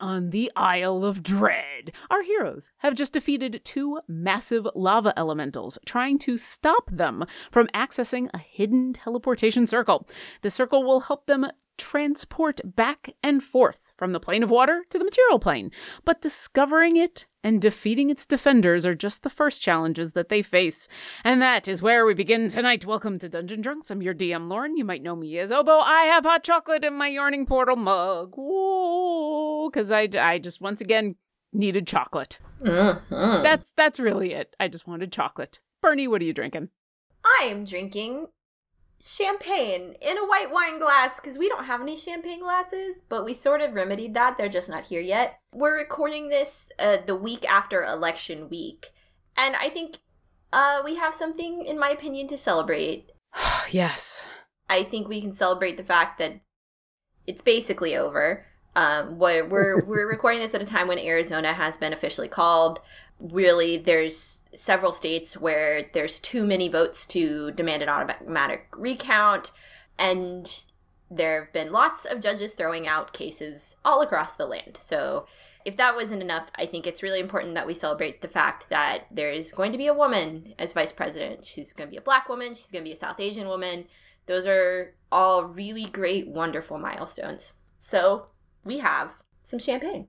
On the Isle of Dread, our heroes have just defeated two massive lava elementals, trying to stop them from accessing a hidden teleportation circle. The circle will help them transport back and forth from the plane of water to the material plane. But discovering it and defeating its defenders are just the first challenges that they face. And that is where we begin tonight. Welcome to Dungeon Drunks. I'm your DM, Lauren. You might know me as Obo. I have hot chocolate in my Yawning Portal mug. Whoa! Because I, I just once again needed chocolate. Mm-hmm. That's that's really it. I just wanted chocolate. Bernie, what are you drinking? I am drinking champagne in a white wine glass because we don't have any champagne glasses, but we sort of remedied that. They're just not here yet. We're recording this uh, the week after election week, and I think uh, we have something, in my opinion, to celebrate. yes. I think we can celebrate the fact that it's basically over. Um, we're we're, we're recording this at a time when Arizona has been officially called really there's several states where there's too many votes to demand an automatic recount and there have been lots of judges throwing out cases all across the land. So if that wasn't enough i think it's really important that we celebrate the fact that there is going to be a woman as vice president. She's going to be a black woman she's going to be a south asian woman. Those are all really great wonderful milestones. So we have some champagne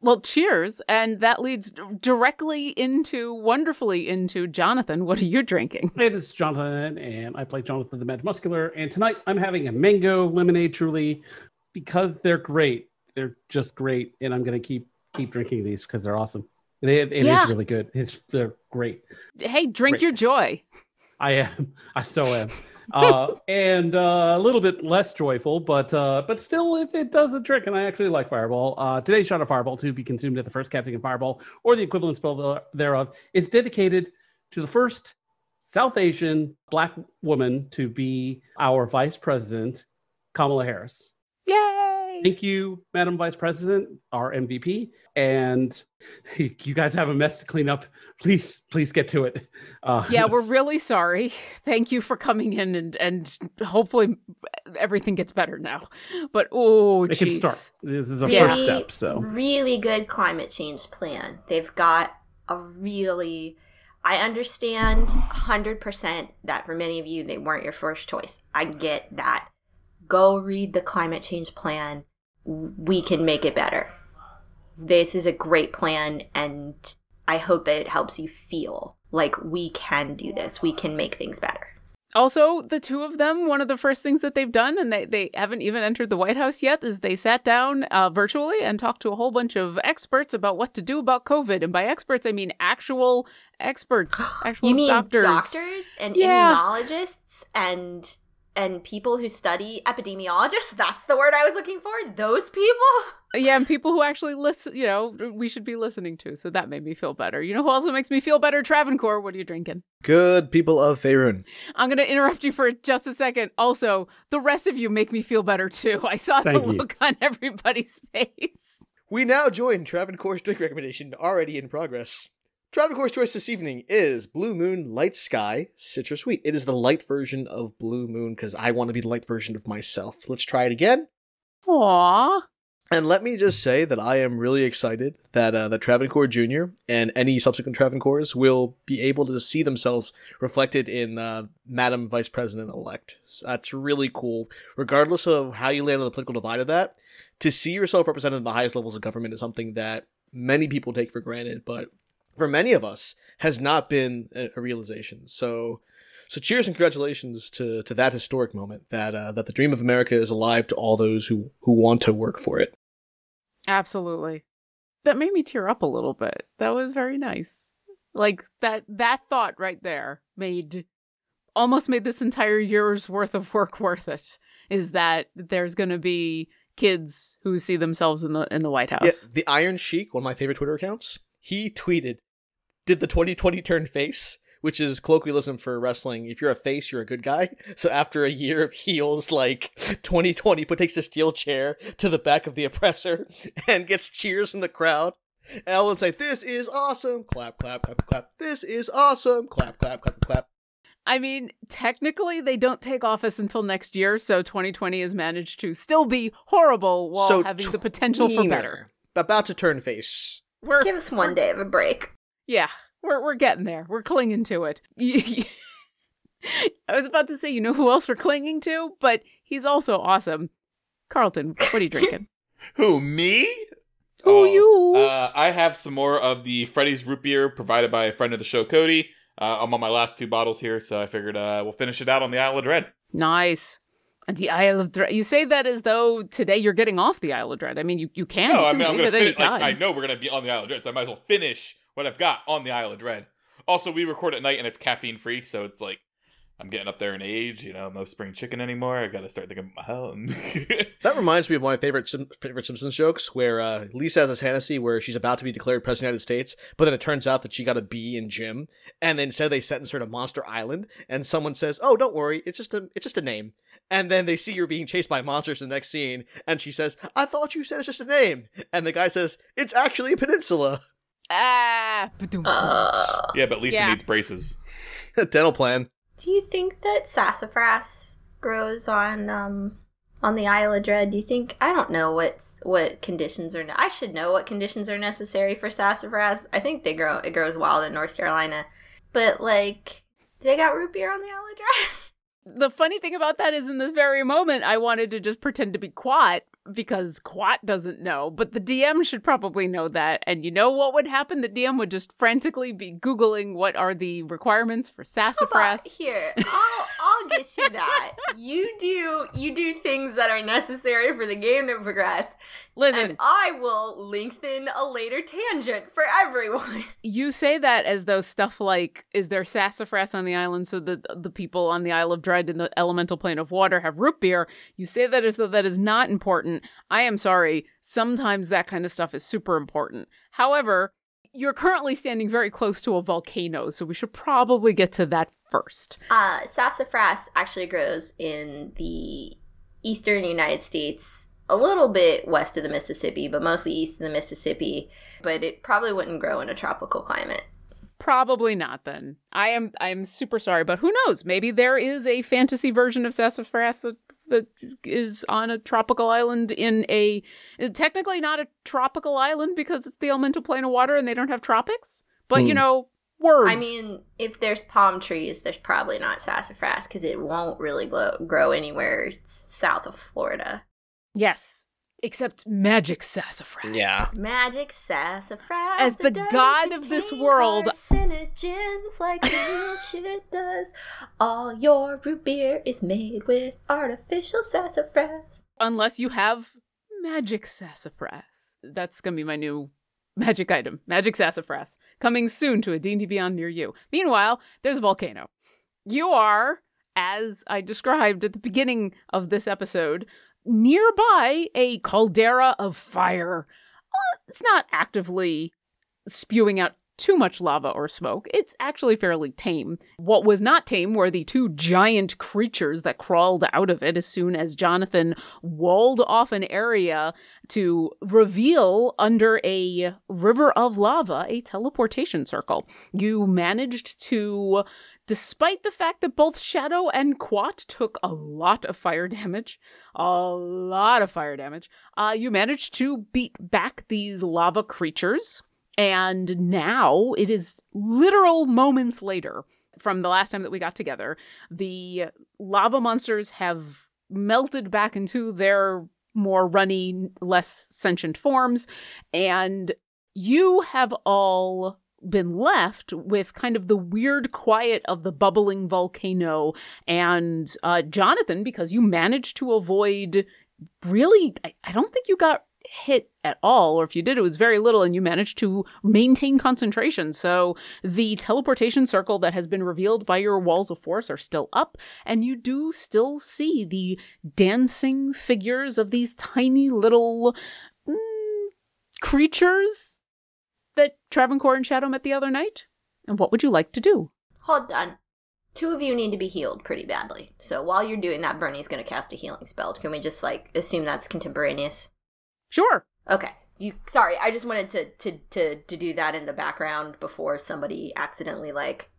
well, cheers. And that leads directly into, wonderfully into Jonathan. What are you drinking? Hey, this is Jonathan, and I play Jonathan the Mad Muscular. And tonight I'm having a mango lemonade truly because they're great. They're just great. And I'm going to keep keep drinking these because they're awesome. It, it yeah. is really good. It's they're great. Hey, drink great. your joy. I am. I so am uh, and uh, a little bit less joyful, but uh, but still, it, it does the trick, and I actually like Fireball. Uh, today's shot of Fireball to be consumed at the first casting of Fireball or the equivalent spell thereof is dedicated to the first South Asian Black woman to be our Vice President, Kamala Harris. Yay! Thank you, Madam Vice President, our MVP. And you guys have a mess to clean up. Please, please get to it. Uh, yeah, we're really sorry. Thank you for coming in, and and hopefully everything gets better now. But oh, it can start. This is a really, first step. So really good climate change plan. They've got a really. I understand 100% that for many of you, they weren't your first choice. I get that. Go read the climate change plan. We can make it better this is a great plan and I hope it helps you feel like we can do this. We can make things better. Also, the two of them, one of the first things that they've done, and they, they haven't even entered the White House yet, is they sat down uh, virtually and talked to a whole bunch of experts about what to do about COVID. And by experts, I mean actual experts, actual you mean doctors, doctors and yeah. immunologists and and people who study epidemiologists that's the word i was looking for those people? Yeah and people who actually listen you know we should be listening to so that made me feel better. You know who also makes me feel better? Travancore. What are you drinking? Good people of Faerun. i'm going to interrupt you for just a second. Also the rest of you make me feel better too. I saw Thank the you. look on everybody's face. We now join Travancore's drink recommendation already in progress Travancore's choice this evening is Blue Moon Light Sky Citrus Sweet. It is the light version of Blue Moon because I want to be the light version of myself. Let's try it again. Aww. And let me just say that I am really excited that uh, the Travancore Jr. and any subsequent Travancores will be able to see themselves reflected in uh, Madam Vice President elect. So that's really cool. Regardless of how you land on the political divide of that, to see yourself represented in the highest levels of government is something that many people take for granted, but for many of us has not been a, a realization. So, so cheers and congratulations to to that historic moment that uh, that the dream of America is alive to all those who who want to work for it. Absolutely. That made me tear up a little bit. That was very nice. Like that that thought right there made almost made this entire year's worth of work worth it. Is that there's going to be kids who see themselves in the in the White Yeah, House. the Iron Sheik, one of my favorite Twitter accounts, he tweeted, "Did the 2020 turn face?" Which is colloquialism for wrestling. If you're a face, you're a good guy. So after a year of heels, like 2020, put takes a steel chair to the back of the oppressor and gets cheers from the crowd. And everyone's like, "This is awesome!" Clap, clap, clap, clap. This is awesome! Clap, clap, clap, clap. I mean, technically, they don't take office until next year, so 2020 has managed to still be horrible while so having the potential for better. tweener, About to turn face. We're Give us one day of a break. Yeah, we're we're getting there. We're clinging to it. I was about to say, you know who else we're clinging to, but he's also awesome. Carlton, what are you drinking? Who me? Who you? Uh, I have some more of the Freddy's root beer provided by a friend of the show, Cody. Uh, I'm on my last two bottles here, so I figured uh, we'll finish it out on the Isle of Dread. Nice. And the Isle of Dread. You say that as though today you're getting off the Isle of Dread. I mean, you, you can. No, I mean, I'm gonna at finish. Like. I know we're gonna be on the Isle of Dread, so I might as well finish what I've got on the Isle of Dread. Also, we record at night and it's caffeine free, so it's like I'm getting up there in age. You know, no spring chicken anymore. I got to start thinking about my health. That reminds me of one of my favorite Sim- favorite Simpsons jokes, where uh, Lisa has this fantasy where she's about to be declared president of the United States, but then it turns out that she got a B in gym, and then instead they sentence her to Monster Island, and someone says, "Oh, don't worry, it's just a it's just a name," and then they see her being chased by monsters in the next scene, and she says, "I thought you said it's just a name," and the guy says, "It's actually a peninsula." Ah. Uh, yeah, but Lisa Yeah. needs braces. Dental plan. do you think that sassafras grows on um on the Isle of Dread? Do you think I don't know what what conditions are. Ne- I should know what conditions are necessary for sassafras. I think they grow. It grows wild in North Carolina, but like they got root beer on the Isle of Dread. the funny thing about that is in this very moment I wanted to just pretend to be Quat because Quat doesn't know, but the DM should probably know that. And you know what would happen? The DM would just frantically be googling what are the requirements for sassafras. here? I'll I'll get you that. You do you do things that are necessary for the game to progress, Listen, and I will lengthen a later tangent for everyone. you say that as though stuff like is there sassafras on the island so that the people on the Isle of Dread in the elemental plane of water have root beer. You say that as though that is not important. I am sorry. Sometimes that kind of stuff is super important. However, you're currently standing very close to a volcano, so we should probably get to that first. Uh, sassafras actually grows in the eastern United States, a little bit west of the Mississippi, but mostly east of the Mississippi. But it probably wouldn't grow in a tropical climate. Probably not then. I am I am super sorry, but who knows? Maybe there is a fantasy version of sassafras that, that is on a tropical island in a technically not a tropical island because it's the elemental plane of water and they don't have tropics. But you Hmm. know, words. I mean, if there's palm trees, there's probably not sassafras because it won't really grow, grow anywhere south of Florida. yes, except magic sassafras. Yeah. Magic sassafras. As that the god of this world. Carcinogens like the real shit does. All your root beer is made with artificial sassafras. Unless you have magic sassafras. That's gonna be my new magic item. Magic sassafras. Coming soon to a D&D Beyond near you. Meanwhile, there's a volcano. You are, as I described at the beginning of this episode, nearby a caldera of fire. Uh, It's not actively spewing out too much lava or smoke. It's actually fairly tame. What was not tame were the two giant creatures that crawled out of it as soon as Jonathan walled off an area to reveal under a river of lava a teleportation circle. You managed to Despite the fact that both Shadow and Quat took a lot of fire damage, a lot of fire damage, uh, you managed to beat back these lava creatures. And now it is literal moments later from the last time that we got together. The lava monsters have melted back into their more runny, less sentient forms. And you have all been left with kind of the weird quiet of the bubbling volcano. And uh, Jonathan, because you managed to avoid really, I, I don't think you got hit at all, or if you did, it was very little, and you managed to maintain concentration. So the teleportation circle that has been revealed by your walls of force are still up, and you do still see the dancing figures of these tiny little mm, creatures that Travancore and Shadow met the other night. And what would you like to do? Hold on. Two of you need to be healed pretty badly. So while you're doing that, Bernie's going to cast a healing spell. Can we just like assume that's contemporaneous? Sure. Okay. You sorry, I just wanted to to to to do that in the background before somebody accidentally like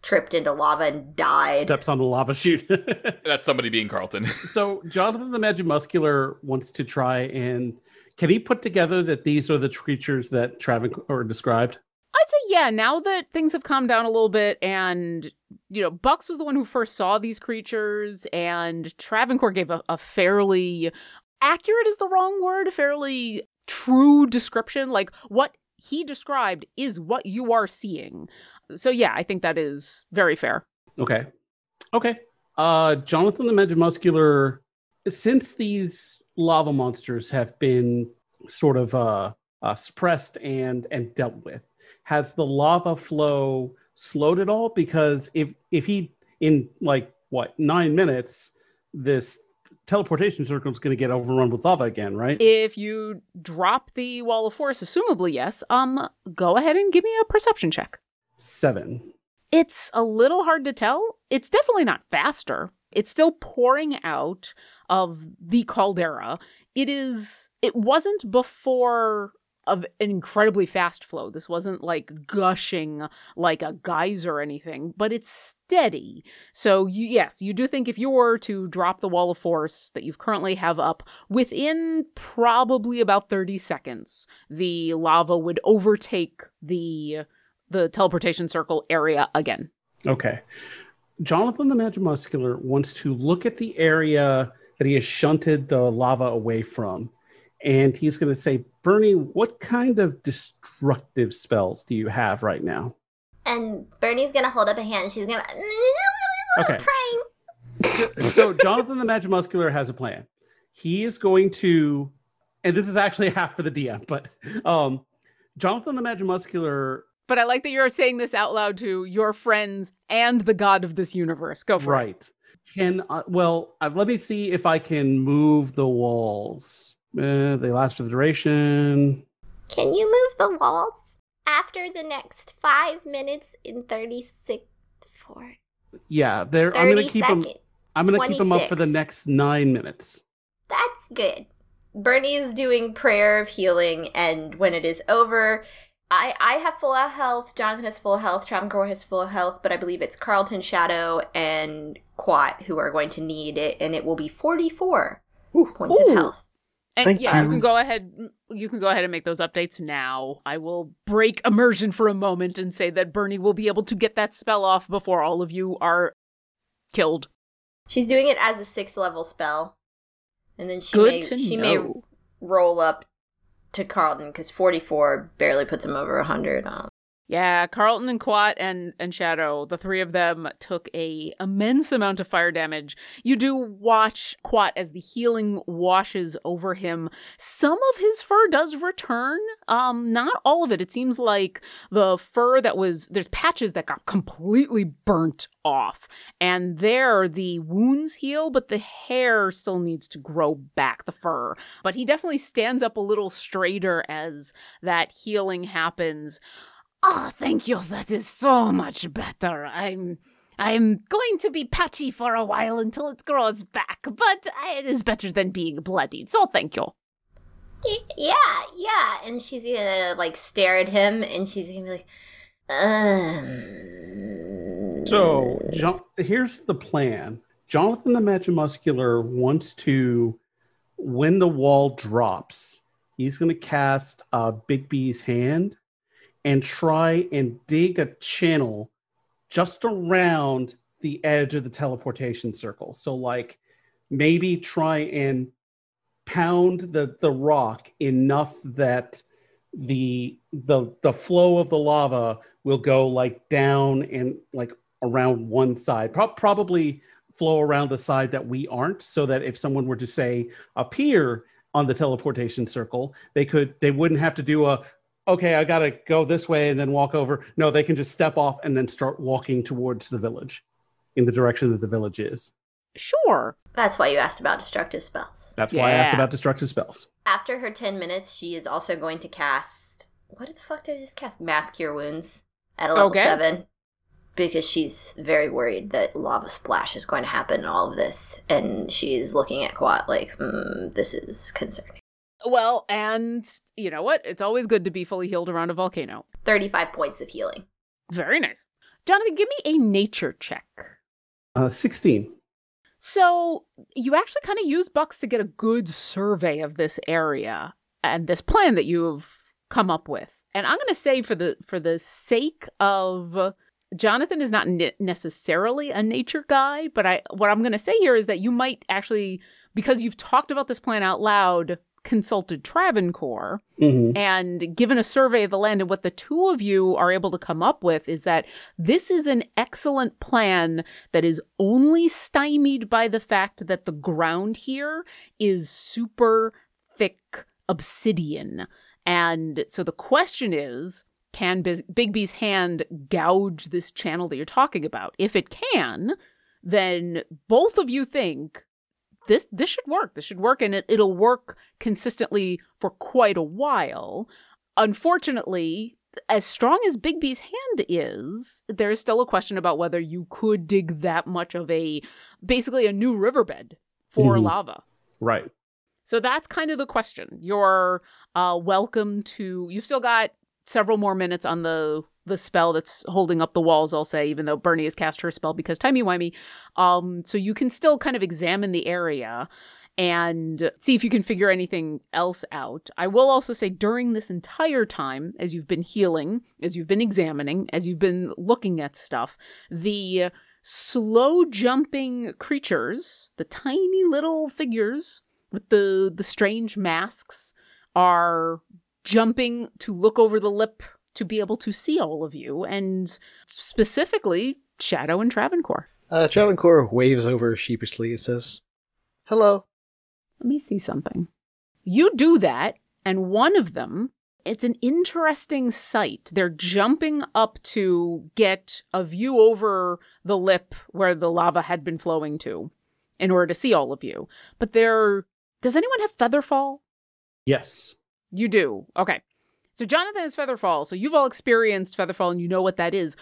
tripped into lava and died. Steps on the lava chute. That's somebody being Carlton. so Jonathan the Magic Muscular wants to try and can he put together that these are the creatures that Travancore described? I'd say yeah. Now that things have calmed down a little bit, and you know, Bucks was the one who first saw these creatures, and Travancore gave a, a fairly accurate is the wrong word, a fairly true description. Like what he described is what you are seeing. So yeah, I think that is very fair. Okay. Okay. Uh Jonathan the Magic Muscular, since these lava monsters have been sort of uh, uh suppressed and and dealt with, has the lava flow slowed at all? Because if if he in like what nine minutes, this teleportation circle is going to get overrun with lava again, right? If you drop the wall of force, assumably yes. Um, go ahead and give me a perception check. Seven. It's a little hard to tell. It's definitely not faster. It's still pouring out of the caldera. It is. It wasn't before of an incredibly fast flow. This wasn't like gushing like a geyser or anything, but it's steady. So you, yes, you do think if you were to drop the wall of force that you currently have up within probably about 30 seconds, the lava would overtake the the teleportation circle area again. Okay. Jonathan the Magic Muscular wants to look at the area that he has shunted the lava away from and he's going to say, Bernie, what kind of destructive spells do you have right now? And Bernie's going to hold up a hand and she's going to. Okay. Praying. so Jonathan the Magic Muscular has a plan. He is going to, and this is actually half for the DM, but um, Jonathan the Magic Muscular. But I like that you're saying this out loud to your friends and the god of this universe. Go for right. it. Right. Can uh, well, uh, let me see if I can move the walls. Uh, they last for the duration. Can you move the walls after the next five minutes in thirty six four? Yeah, they're. I'm gonna keep them. I'm gonna 26. keep them up for the next nine minutes. That's good. Bernie is doing prayer of healing, and when it is over, I I have full health. Jonathan has full health. Travancore has full health, but I believe it's Carlton, Shadow, and Quat who are going to need it, and it will be forty four points Ooh. of health. And Thank yeah, you. you can go ahead you can go ahead and make those updates now. I will break immersion for a moment and say that Bernie will be able to get that spell off before all of you are killed. She's doing it as a sixth level spell. And then she Good may she know. may roll up to Carlton because 44 barely puts him over 100. Um, yeah, Carlton and Quat and and Shadow, the three of them took a immense amount of fire damage. You do watch Quat as the healing washes over him. Some of his fur does return. Um, not all of it. It seems like the fur that was there's patches that got completely burnt off. And there the wounds heal, but the hair still needs to grow back, the fur. But he definitely stands up a little straighter as that healing happens. Oh, thank you. That is so much better. I'm I'm going to be patchy for a while until it grows back, but it is better than being bloodied. So thank you. Yeah, yeah. And she's gonna like stare at him, and she's gonna be like, um. So, John, here's the plan. Jonathan the Magic Muscular wants to, when the wall drops, he's going to cast uh, Bigby's hand and try and dig a channel just around the edge of the teleportation circle. So like maybe try and pound the the rock enough that the the the flow of the lava will go like down and like around one side Pro- probably flow around the side that we aren't so that if someone were to say appear on the teleportation circle. They could they wouldn't have to do a okay, I got to go this way and then walk over. No, they can just step off and then start walking towards the village in the direction that the village is. Sure. That's why you asked about destructive spells. That's why I asked about destructive spells. After her 10 minutes, she is also going to cast. What the fuck did I just cast? Mass Cure Wounds at a level Okay. 7. Because she's very worried that lava splash is going to happen in all of this. And she's looking at Quat like, hmm, this is concerning. Well, and you know what? It's always good to be fully healed around a volcano. 35 points of healing. Very nice. Jonathan, give me a nature check. Uh, 16. So you actually kind of use Bucks to get a good survey of this area and this plan that you've come up with. And I'm going to say for the for the sake of Jonathan is not ne- necessarily a nature guy, but I what I'm going to say here is that you might actually because you've talked about this plan out loud, consulted Travancore hmm and given a survey of the land. And what the two of you are able to come up with is that this is an excellent plan that is only stymied by the fact that the ground here is super thick obsidian. And so the question is can Biz- Bigby's hand gouge this channel that you're talking about? If it can then both of you think this this should work this should work and it, it'll work consistently for quite a while. Unfortunately, as strong as Bigby's hand is, there is still a question about whether you could dig that much of a basically a new riverbed for Mhm. lava. Right. So that's kind of the question. You're uh, welcome to. You've still got several more minutes on the the spell that's holding up the walls. I'll say, even though Bernie has cast her spell because timey wimey. Um, so you can still kind of examine the area and see if you can figure anything else out. I will also say during this entire time, as you've been healing, as you've been examining, as you've been looking at stuff, the slow jumping creatures, the tiny little figures with the the strange masks are jumping to look over the lip to be able to see all of you and specifically Shadow and Travancore. Uh, Travancore waves over sheepishly and says, Hello. Let me see something. You do that, and one of them, it's an interesting sight. They're jumping up to get a view over the lip where the lava had been flowing to in order to see all of you. But they're. Does anyone have Featherfall? Yes. You do. Okay. So Jonathan is Featherfall. So you've all experienced Featherfall and you know what that is.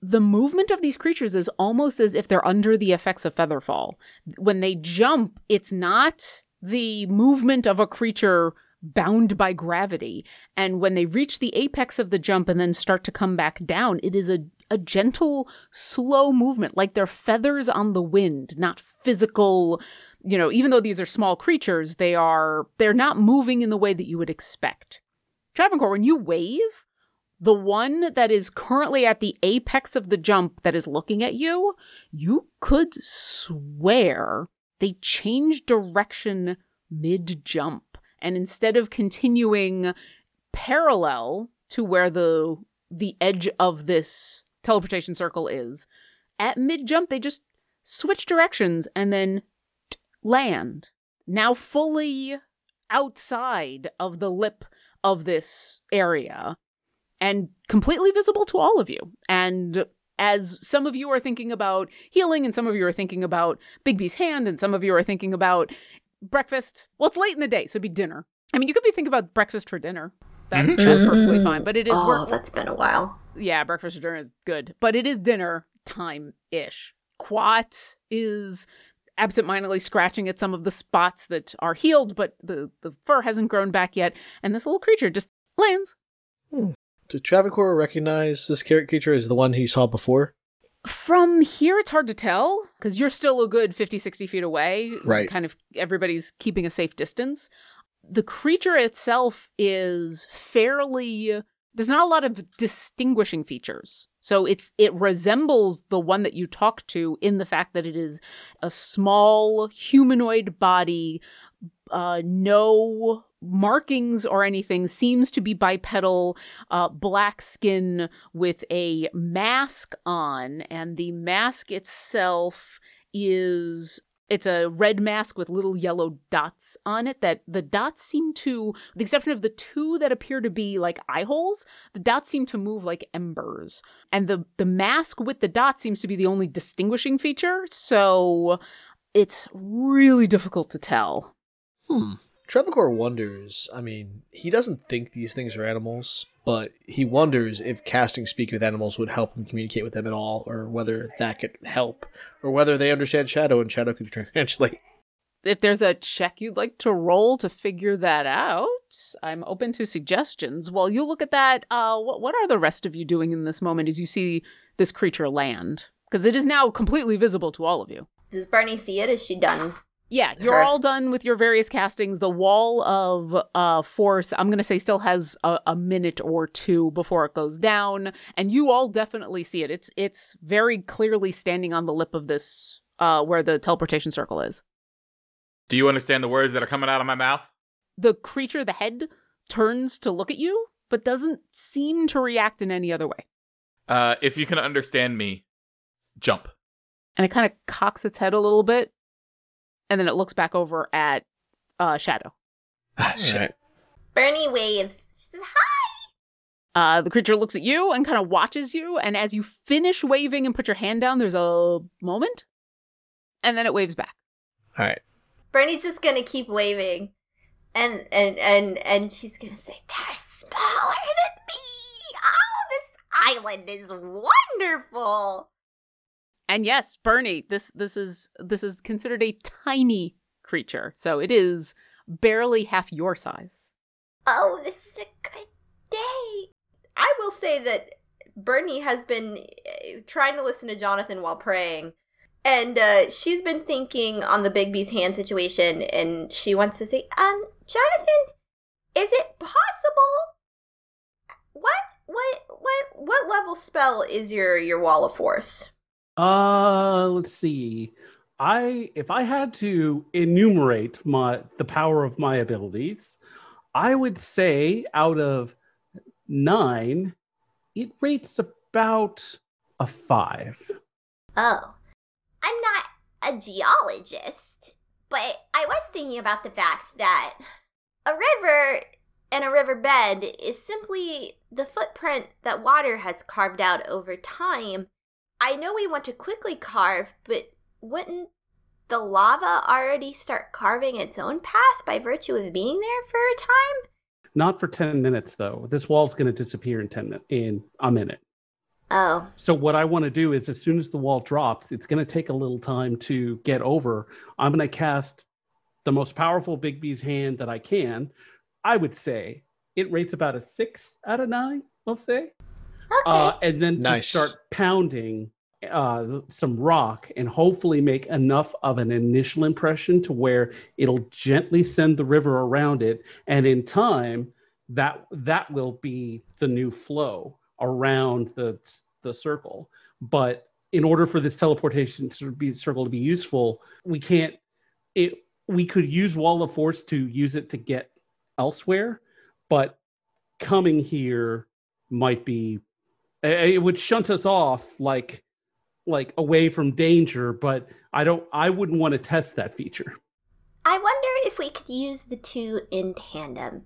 The movement of these creatures is almost as if they're under the effects of Featherfall. When they jump, it's not the movement of a creature bound by gravity. And when they reach the apex of the jump and then start to come back down, it is a, a gentle, slow movement, like they're feathers on the wind, not physical you know, even though these are small creatures, they are they're not moving in the way that you would expect. Travancore, when you wave, the one that is currently at the apex of the jump that is looking at you, you could swear they change direction mid jump. And instead of continuing parallel to where the the edge of this teleportation circle is, at mid jump they just switch directions and then land, now fully outside of the lip of this area and completely visible to all of you. And as some of you are thinking about healing, and some of you are thinking about Bigby's hand, and some of you are thinking about breakfast, well, it's late in the day, so it'd be dinner. I mean, you could be thinking about breakfast for dinner. That's, mm-hmm. that's perfectly fine, but it is oh, work- that's been a while. yeah, breakfast for dinner is good, but it is dinner time ish. Quat is absentmindedly scratching at some of the spots that are healed, but the, the fur hasn't grown back yet, and this little creature just lands. Hmm. Did Travancore recognize this creature as the one he saw before? From here, it's hard to tell because you're still a good 50, 60 feet away. Right. Kind of everybody's keeping a safe distance. The creature itself is fairly. There's not a lot of distinguishing features. So it's it resembles the one that you talk to in the fact that it is a small humanoid body, uh, no markings or anything, seems to be bipedal, uh, black skin with a mask on, and the mask itself is It's a red mask with little yellow dots on it that the dots seem to, with the exception of the two that appear to be like eye holes, the dots seem to move like embers. And the, the mask with the dots seems to be the only distinguishing feature. So it's really difficult to tell. Hmm. Travancore wonders. I mean, he doesn't think these things are animals, but he wonders if casting speak with animals would help him communicate with them at all, or whether that could help, or whether they understand Shadow and Shadow could translate. If there's a check you'd like to roll to figure that out, I'm open to suggestions. While you look at that, uh, what what are the rest of you doing in this moment as you see this creature land? Because it is now completely visible to all of you. Does Barney see it? Is she done? Yeah, you're Her. all done with your various castings. The wall of uh, force, I'm going to say, still has a, a minute or two before it goes down, and you all definitely see it. It's it's very clearly standing on the lip of this, uh, where the teleportation circle is. Do you understand the words that are coming out of my mouth? The creature, the head, turns to look at you, but doesn't seem to react in any other way. Uh, if you can understand me, jump. And it kind of cocks its head a little bit, and then it looks back over at uh, Shadow. Ah, shit. Bernie waves. She says, Hi! Uh, the creature looks at you and kind of watches you, and as you finish waving and put your hand down, there's a moment, and then it waves back. All right. Bernie's just gonna keep waving. And and and and she's gonna say, They're smaller than me! Oh, this island is wonderful! And yes, Bernie, this this is this is considered a tiny creature, so it is barely half your size. Oh, this is a good day. I will say that Bernie has been uh, trying to listen to Jonathan while praying. And uh, she's been thinking on the Bigby's hand situation, and she wants to say, um, Jonathan, is it possible? What, what, what, what level spell is your your wall of force? Uh, let's see. I if I had to enumerate my the power of my abilities, I would say out of nine, it rates about a five. Oh, I'm not a geologist, but I was thinking about the fact that a river and a riverbed is simply the footprint that water has carved out over time. I know we want to quickly carve, but wouldn't the lava already start carving its own path by virtue of being there for a time? Not for ten minutes though. This wall's going to disappear in ten min- in a minute. Oh, So what I want to do is, as soon as the wall drops, it's going to take a little time to get over. I'm going to cast the most powerful Bigby's hand that I can. I would say it rates about a six out of nine. Let's say. Okay. uh, and then Nice. to start pounding uh, some rock and hopefully make enough of an initial impression to where it'll gently send the river around it, and in time that that will be the new flow around the the circle. But in order for this teleportation to be circle to be useful, we can't. It we could use wall of force to use it to get elsewhere, but coming here might be it would shunt us off like like away from danger but i don't i wouldn't want to test that feature I wonder if we could use the two in tandem.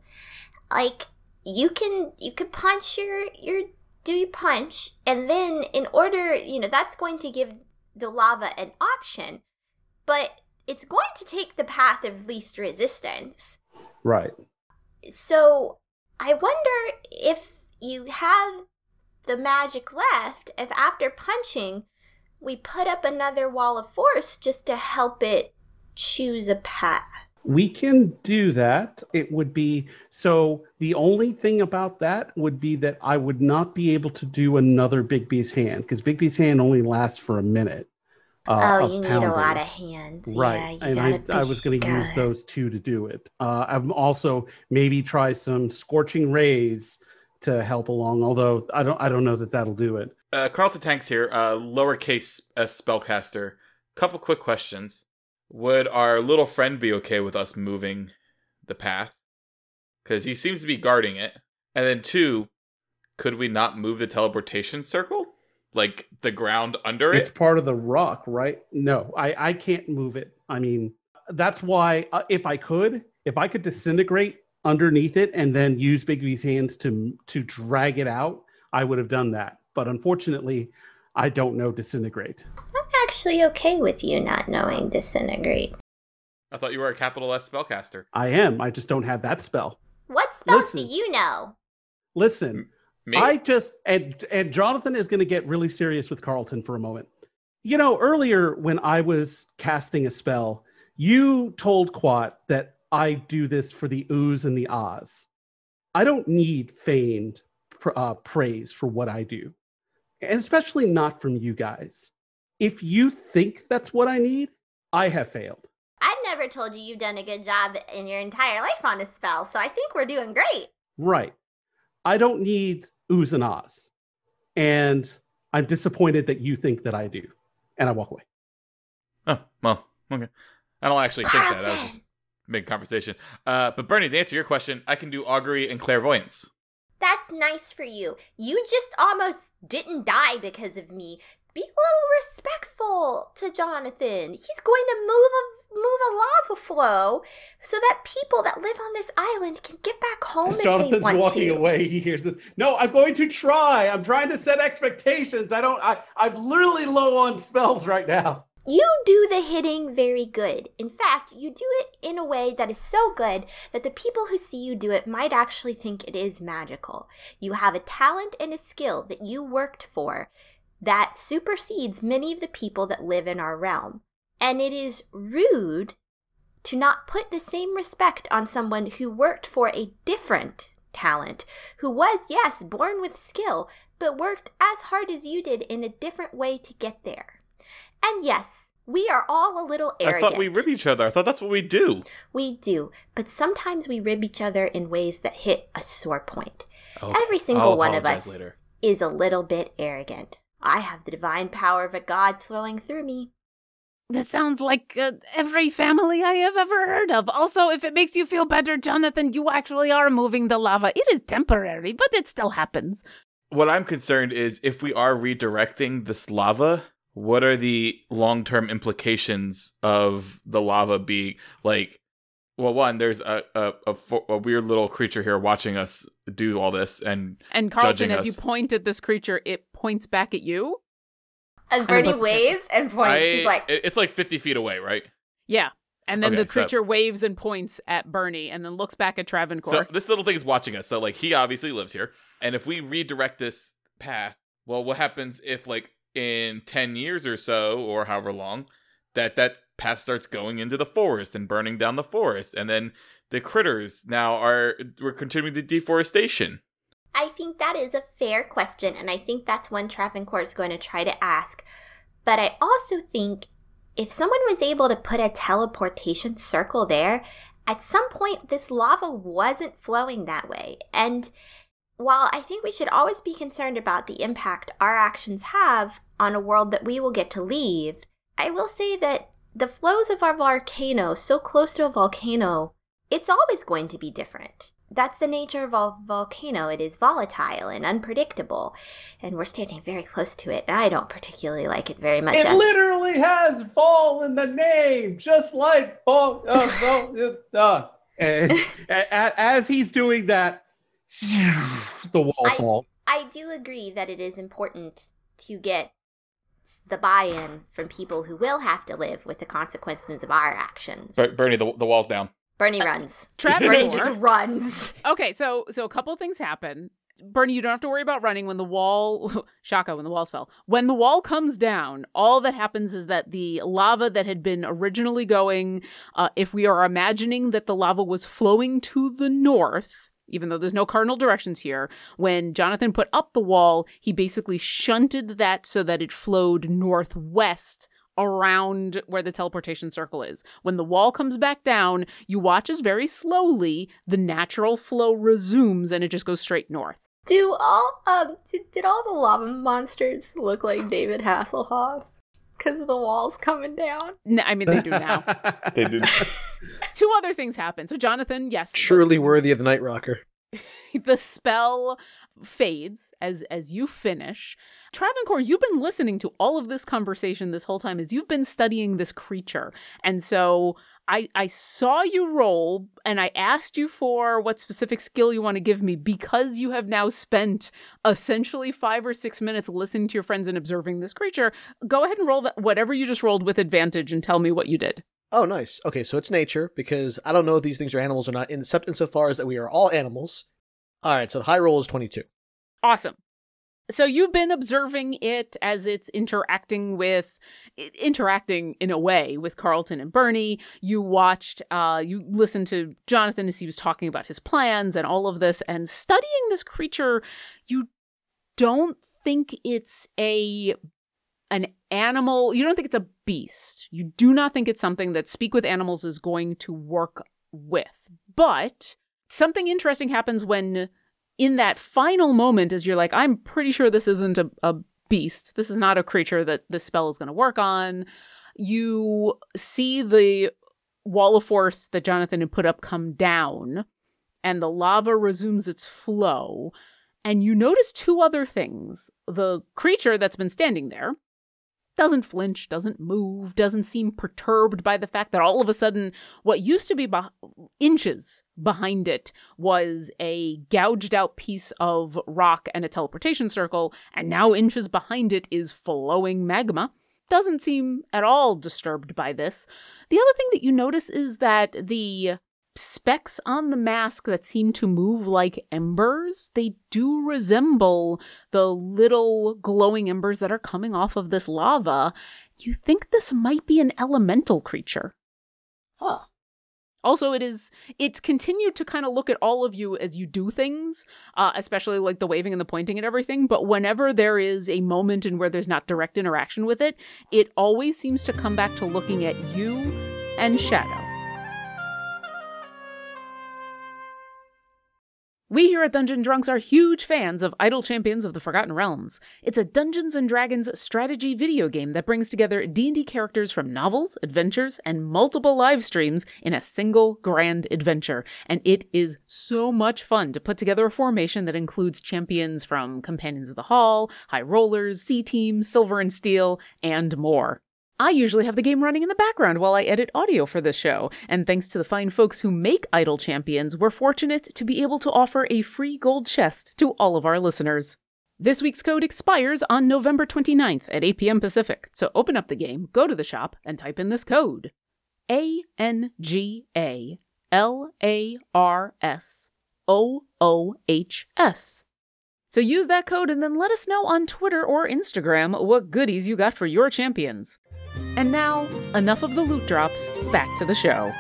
Like you can you could punch your your do your punch and then in order, you know, that's going to give the lava an option, but it's going to take the path of least resistance. right So, I wonder if you have the magic left if after punching we put up another wall of force just to help it choose a path. we can do that it would be so the only thing about that would be that i would not be able to do another Bigby's hand because Bigby's hand only lasts for a minute uh, oh, you need pounding. a lot of hands. right Yeah, you and I, I was going to use those two to do it uh, i'm also maybe try some scorching rays to help along although i don't i don't know that that'll do it Uh, Carlton Tanks here, uh, lowercase s spellcaster. Couple quick questions. Would our little friend be okay with us moving the path? Because he seems to be guarding it. And then two, could we not move the teleportation circle? like the ground under it? It's part of the rock, right? No, I I can't move it. I mean, that's why uh, if I could, if I could disintegrate underneath it and then use Bigby's hands to to drag it out, I would have done that. But unfortunately, I don't know disintegrate. I'm actually okay with you not knowing disintegrate. I thought you were a capital S spellcaster. I am. I just don't have that spell. What spells Listen. do you know? Listen, Me? I just and and Jonathan is going to get really serious with Carlton for a moment. You know, earlier when I was casting a spell, you told Quat that I do this for the oohs and the ahs. I don't need feigned pr- uh, praise for what I do, especially not from you guys. If you think that's what I need, I have failed. I've never told you you've done a good job in your entire life on a spell, so I think we're doing great. Right. I don't need oohs and ahs. And I'm disappointed that you think that I do. And I walk away. Oh, well, okay. I don't actually think that. I was just making conversation. Uh, but Bernie, to answer your question, I can do augury and clairvoyance. That's nice for you. You just almost didn't die because of me. Be a little respectful to Jonathan. He's going to move a move a lava flow so that people that live on this island can get back home As if they Jonathan's want walking to. away, he hears this. No, I'm going to try. I'm trying to set expectations. I don't I, I'm literally low on spells right now. You do the hitting very good. In fact, you do it in a way that is so good that the people who see you do it might actually think it is magical. You have a talent and a skill that you worked for that supersedes many of the people that live in our realm. And it is rude to not put the same respect on someone who worked for a different talent, who was, yes, born with skill, but worked as hard as you did in a different way to get there. And yes, we are all a little arrogant. I thought we rib each other. I thought that's what we do. We do, but sometimes we rib each other in ways that hit a sore point. Oh, Every single I'll one of us later. is a little bit arrogant. I have the divine power of a god flowing through me. This sounds like uh, every family I have ever heard of. Also, if it makes you feel better, Jonathan, you actually are moving the lava. It is temporary, but it still happens. What I'm concerned is if we are redirecting this lava, what are the long term implications of the lava being like? Well, one, there's a a, a fo- a weird little creature here watching us do all this, and And Carlton, Judging as you point at this creature, it points back at you. And Bernie waves and points. I, She's like, it's like 50 feet away, right? Yeah. And then Okay, the so- creature waves and points at Bernie and then looks back at Travancore. So this little thing is watching us. So like he obviously lives here, and if we redirect this path, well, what happens if like in ten years or so, or however long, that that path starts going into the forest and burning down the forest, and then the critters now are we're continuing the deforestation. I think that is a fair question, and I think that's one Travancore is going to try to ask. But I also think if someone was able to put a teleportation circle there, at some point this lava wasn't flowing that way. And while I think we should always be concerned about the impact our actions have on a world that we will get to leave, I will say that the flows of our volcano, so close to a volcano, it's always going to be different. That's the nature of a volcano. It is volatile and unpredictable, and we're standing very close to it, and I don't particularly like it very much. It literally has fall in the name, just like fall. Uh, uh, uh. As he's doing that, the wall I- fall. I do agree that it is important to get the buy-in from people who will have to live with the consequences of our actions. Ber- Bernie, the, the wall's down. Bernie runs. Travancore. Bernie just runs. Okay, so so a couple things happen. Bernie, you don't have to worry about running when the wall Shaka, when the walls fell. When the wall comes down, all that happens is that the lava that had been originally going, uh, if we are imagining that the lava was flowing to the north, even though there's no cardinal directions here, when Jonathan put up the wall, he basically shunted that so that it flowed northwest around where the teleportation circle is. When the wall comes back down, you watch as very slowly the natural flow resumes and it just goes straight north. Do all um did, did all the lava monsters look like David Hasselhoff? Because of the walls coming down. I mean, they do now. They do. Two other things happen. So, Jonathan, yes. Truly worthy of the Night Rocker. the spell fades as as you finish. Travancore, you've been listening to all of this conversation this whole time as you've been studying this creature. And so I I saw you roll and I asked you for what specific skill you want to give me because you have now spent essentially 5 or 6 minutes listening to your friends and observing this creature. Go ahead and roll that whatever you just rolled with advantage and tell me what you did. Oh, nice. Okay, so it's nature because I don't know if these things are animals or not, except insofar as that we are all animals. All right, so the high roll is 22. Awesome. So you've been observing it as it's interacting with interacting in a way with Carlton and Bernie. You watched uh you listened to Jonathan as he was talking about his plans and all of this and studying this creature you don't think it's a an animal. You don't think it's a beast. You do not think it's something that Speak with Animals is going to work with. But something interesting happens when in that final moment as you're like, I'm pretty sure this isn't a, a beast. This is not a creature that this spell is going to work on. You see the wall of force that Jonathan had put up come down, and the lava resumes its flow. And you notice two other things. The creature that's been standing there doesn't flinch, doesn't move, doesn't seem perturbed by the fact that all of a sudden what used to be be- inches behind it was a gouged out piece of rock and a teleportation circle, and now inches behind it is flowing magma. Doesn't seem at all disturbed by this. The other thing that you notice is that the specks on the mask that seem to move like embers, they do resemble the little glowing embers that are coming off of this lava. You think this might be an elemental creature. Huh. Also, it is it's continued to kind of look at all of you as you do things, uh, especially like the waving and the pointing and everything. But whenever there is a moment in where there's not direct interaction with it, it always seems to come back to looking at you and Shadow. We here at Dungeon Drunks are huge fans of Idle Champions of the Forgotten Realms. It's a Dungeons and Dragons strategy video game that brings together D&D characters from novels, adventures, and multiple live streams in a single grand adventure. And it is so much fun to put together a formation that includes champions from Companions of the Hall, High Rollers, C Team, Silver and Steel, and more. I usually have the game running in the background while I edit audio for this show, and thanks to the fine folks who make Idle Champions, we're fortunate to be able to offer a free gold chest to all of our listeners. This week's code expires on November 29th at 8 p.m. Pacific, so open up the game, go to the shop, and type in this code A N G A L A R S O O H S. So use that code and then let us know on Twitter or Instagram what goodies you got for your champions. And now, enough of the loot drops, back to the show.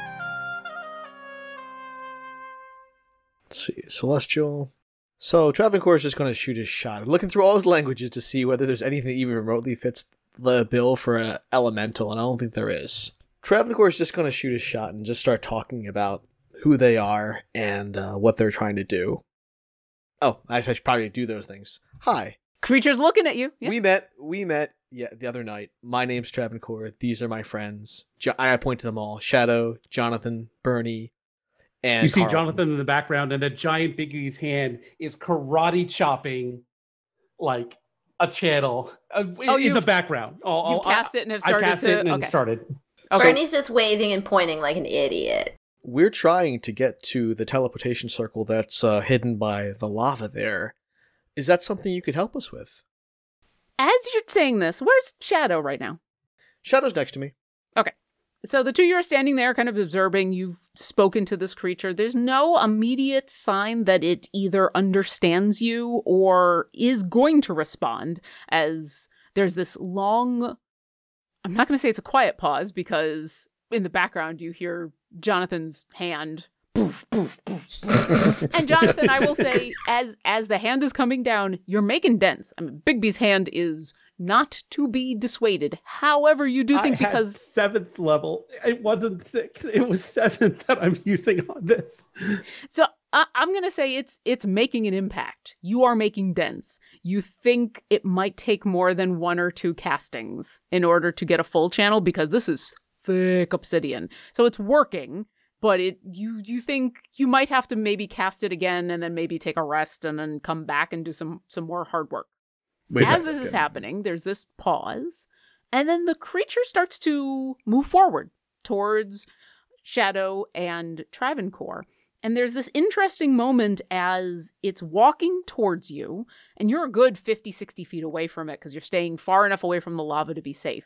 Let's see. Celestial. So Travancore is just going to shoot his shot, looking through all his languages to see whether there's anything that even remotely fits the bill for an elemental, and I don't think there is. Travancore is just going to shoot his shot and just start talking about who they are and uh, what they're trying to do. Oh, I should probably do those things. Hi, Creatures looking at you. Yeah. we met. We met. Yeah, the other night. My name's Travancore. These are my friends. Jo- I point to them all: Shadow, Jonathan, Bernie, and you see Carlton. Jonathan in the background, and a giant Bigby's hand is karate chopping like a channel uh, in- Oh, in the background. Oh, You've oh, I- cast it and have I started cast to. it and okay. started. Okay. Bernie's just waving and pointing like an idiot. We're trying to get to the teleportation circle that's uh, hidden by the lava. There, is that something you could help us with? As you're saying this, where's Shadow right now? Shadow's next to me. Okay. So the two of you are standing there, kind of observing. You've spoken to this creature. There's no immediate sign that it either understands you or is going to respond. As there's this long. I'm not going to say it's a quiet pause because in the background you hear Jonathan's hand. Poof, poof, poof. and Jonathan, I will say, as as the hand is coming down, you're making dents. I mean, Bigby's hand is not to be dissuaded. However, you do think I had because seventh level, it wasn't six. It was seventh that I'm using on this. So I I'm gonna say it's it's making an impact. You are making dents. You think it might take more than one or two castings in order to get a full channel because this is thick obsidian. So it's working, but it you you think you might have to maybe cast it again and then maybe take a rest and then come back and do some some more hard work. Wait As this is happening, there's this pause, and then the creature starts to move forward towards Shadow and Travancore. And there's this interesting moment as it's walking towards you, and you're a good 50, 60 feet away from it because you're staying far enough away from the lava to be safe.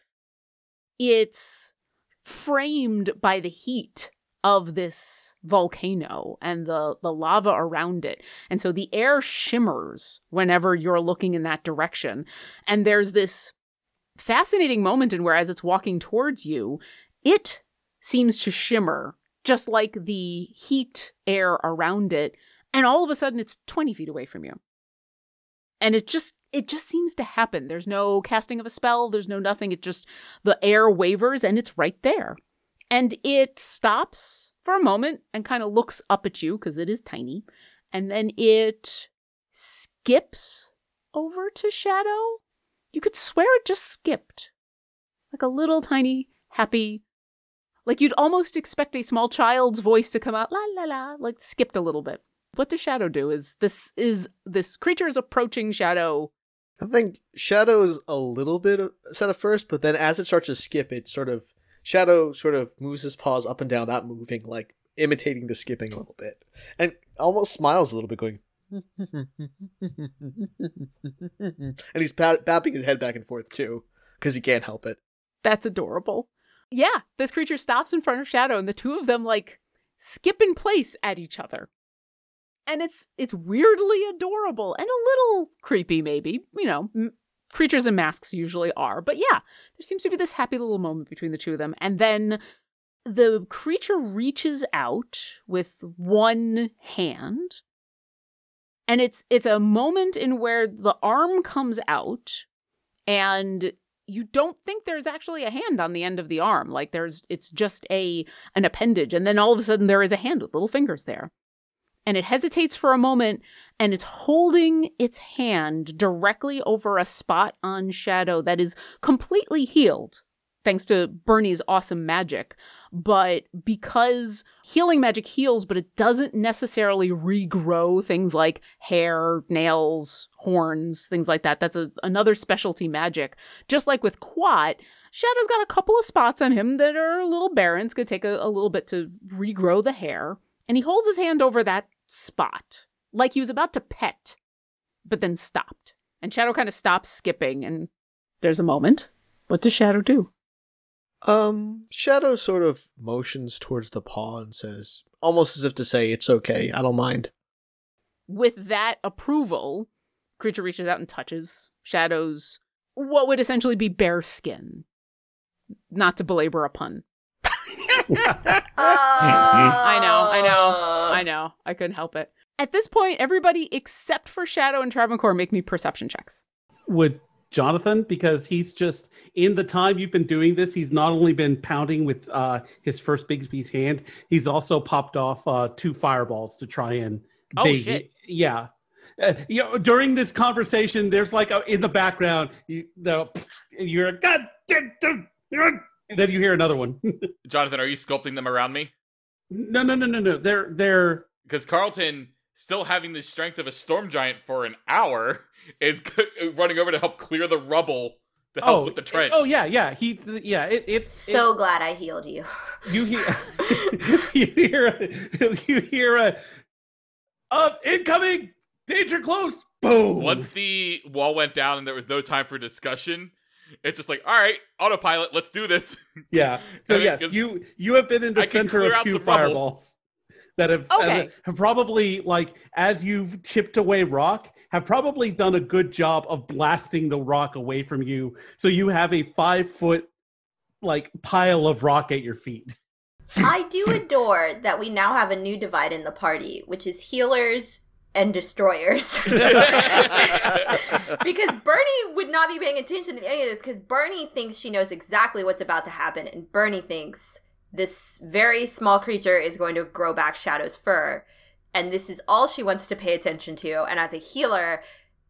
It's framed by the heat of this volcano and the, the lava around it. And so the air shimmers whenever you're looking in that direction. And there's this fascinating moment in where, as it's walking towards you, it seems to shimmer just like the heat air around it. And all of a sudden, it's 20 feet away from you. And it just it just seems to happen. There's no casting of a spell, there's no nothing. It just the air wavers and it's right there. And it stops for a moment and kind of looks up at you because it is tiny. And then it skips over to Shadow. You could swear it just skipped. Like a little tiny, happy, like you'd almost expect a small child's voice to come out, la la la, like skipped a little bit. What does Shadow do? Is this is this creature is approaching Shadow I think Shadow is a little bit upset at first, but then as it starts to skip, it sort of Shadow sort of moves his paws up and down, not moving, like imitating the skipping a little bit, and almost smiles a little bit, going. and he's pat- bapping his head back and forth too, because he can't help it. That's adorable. Yeah, this creature stops in front of Shadow, and the two of them like skip in place at each other. And it's it's weirdly adorable and a little creepy, maybe. You know, m- creatures in masks usually are, but yeah, there seems to be this happy little moment between the two of them, and then the creature reaches out with one hand, and it's it's a moment in where the arm comes out, and you don't think there's actually a hand on the end of the arm like there's it's just a an appendage and then all of a sudden there is a hand with little fingers there and it hesitates for a moment and it's holding its hand directly over a spot on shadow that is completely healed thanks to Bernie's awesome magic but because healing magic heals but it doesn't necessarily regrow things like hair nails horns things like that that's a, another specialty magic just like with Quat, Shadow's got a couple of spots on him that are a little barren. It's going to take a, a little bit to regrow the hair. And he holds his hand over that spot, like he was about to pet, but then stopped. And Shadow kind of stops skipping, and there's a moment. What does Shadow do? Um, Shadow sort of motions towards the paw and says, almost as if to say, "It's okay, I don't mind." With that approval, creature reaches out and touches Shadow's what would essentially be bare skin. Not to belabor a pun. I know, I know, I know. I couldn't help it. At this point, everybody except for Shadow and Travancore make me perception checks. Would Jonathan, because he's just in the time you've been doing this, he's not only been pounding with uh, his first Bigby's hand, he's also popped off uh, two fireballs to try and. Oh, bait- shit. Yeah. Uh, you know, during this conversation, there's like a, in the background, you the you're a god, damn- damn- and then you hear another one. Jonathan, are you sculpting them around me? No, no, no, no, no. They're they're Because Carlton, still having the strength of a storm giant for an hour, is running over to help clear the rubble to help oh with the trench. Oh yeah, yeah. He yeah. It it So glad I healed you. you hear you hear a, you hear a uh, incoming danger close boom Once the wall went down and there was no time for discussion, it's just like, all right, autopilot, let's do this. yeah so I mean, yes 'cause you you have been in the I center of two some rubble. fireballs that have, Okay. have probably like as you've chipped away rock have probably done a good job of blasting the rock away from you so you have a five foot like pile of rock at your feet I do adore that we now have a new divide in the party, which is healers and destroyers. because Bernie would not be paying attention to any of this because Bernie thinks she knows exactly what's about to happen, and Bernie thinks this very small creature is going to grow back Shadow's fur, and this is all she wants to pay attention to. And as a healer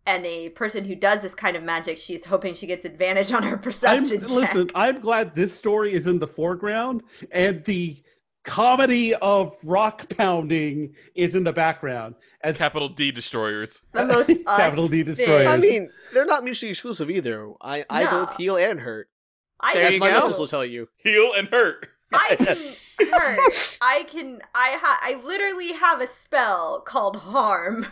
and a person who does this kind of magic, she's hoping she gets advantage on her perception. I'm, perception check. listen i'm glad this story is in the foreground and the comedy of rock pounding is in the background as Capital D destroyers. The most Capital D destroyers. I mean, they're not mutually exclusive either. I, I No. both heal and hurt. I There As you my go. knuckles will tell you. Heal and hurt. I can hurt. I can. I ha- I literally have a spell called harm.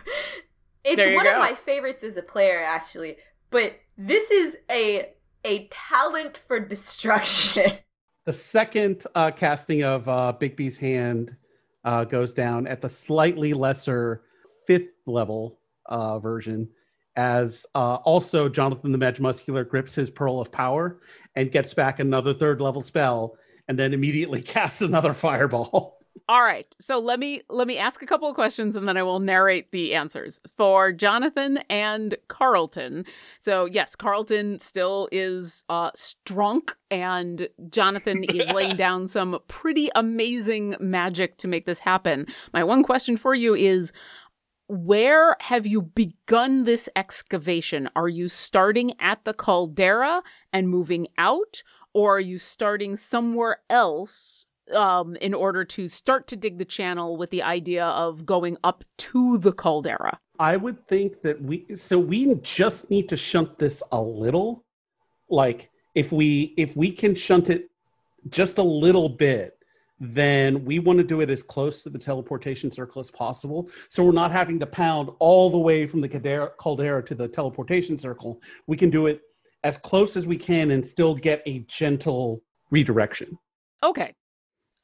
It's There you one go. of my favorites as a player, actually. But this is a a talent for destruction. the second uh, casting of uh, Bigby's hand uh, goes down at the slightly lesser fifth level uh, version, as uh, also Jonathan the Mad Muscular grips his Pearl of Power and gets back another third level spell, and then immediately casts another fireball. All right. So let me let me ask a couple of questions and then I will narrate the answers for Jonathan and Carlton. So yes, Carlton still is uh strunk and Jonathan is laying down some pretty amazing magic to make this happen. My one question for you is where have you begun this excavation? Are you starting at the caldera and moving out or are you starting somewhere else um, in order to start to dig the channel with the idea of going up to the caldera. I would think that we so we just need to shunt this a little. Like if we if we can shunt it just a little bit, then we want to do it as close to the teleportation circle as possible. So we're not having to pound all the way from the caldera, caldera to the teleportation circle. We can do it as close as we can and still get a gentle redirection. Okay.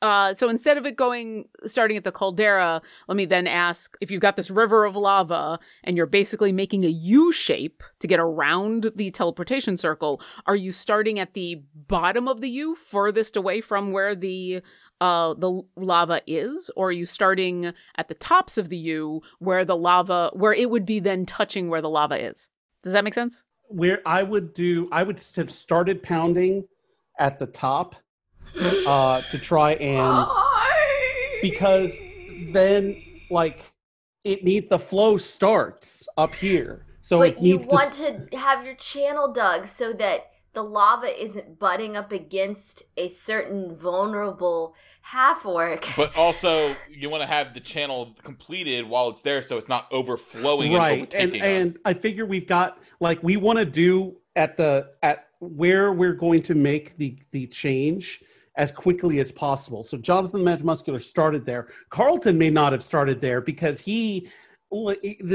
Uh, so instead of it going starting at the caldera, let me then ask if you've got this river of lava and you're basically making a U shape to get around the teleportation circle, are you starting at the bottom of the U, furthest away from where the uh, the lava is, or are you starting at the tops of the U where the lava where it would be then touching where the lava is? Does that make sense? Where I would do, I would have started pounding at the top uh, to try and because then like it needs the flow starts up here so but it you want to, to have your channel dug so that the lava isn't butting up against a certain vulnerable half orc. But also, you want to have the channel completed while it's there, so it's not overflowing right and and overtaking and us. i figure we've got like we want to do at the at where we're going to make the the change as quickly as possible. So jonathan muscular started there. Carlton may not have started there because he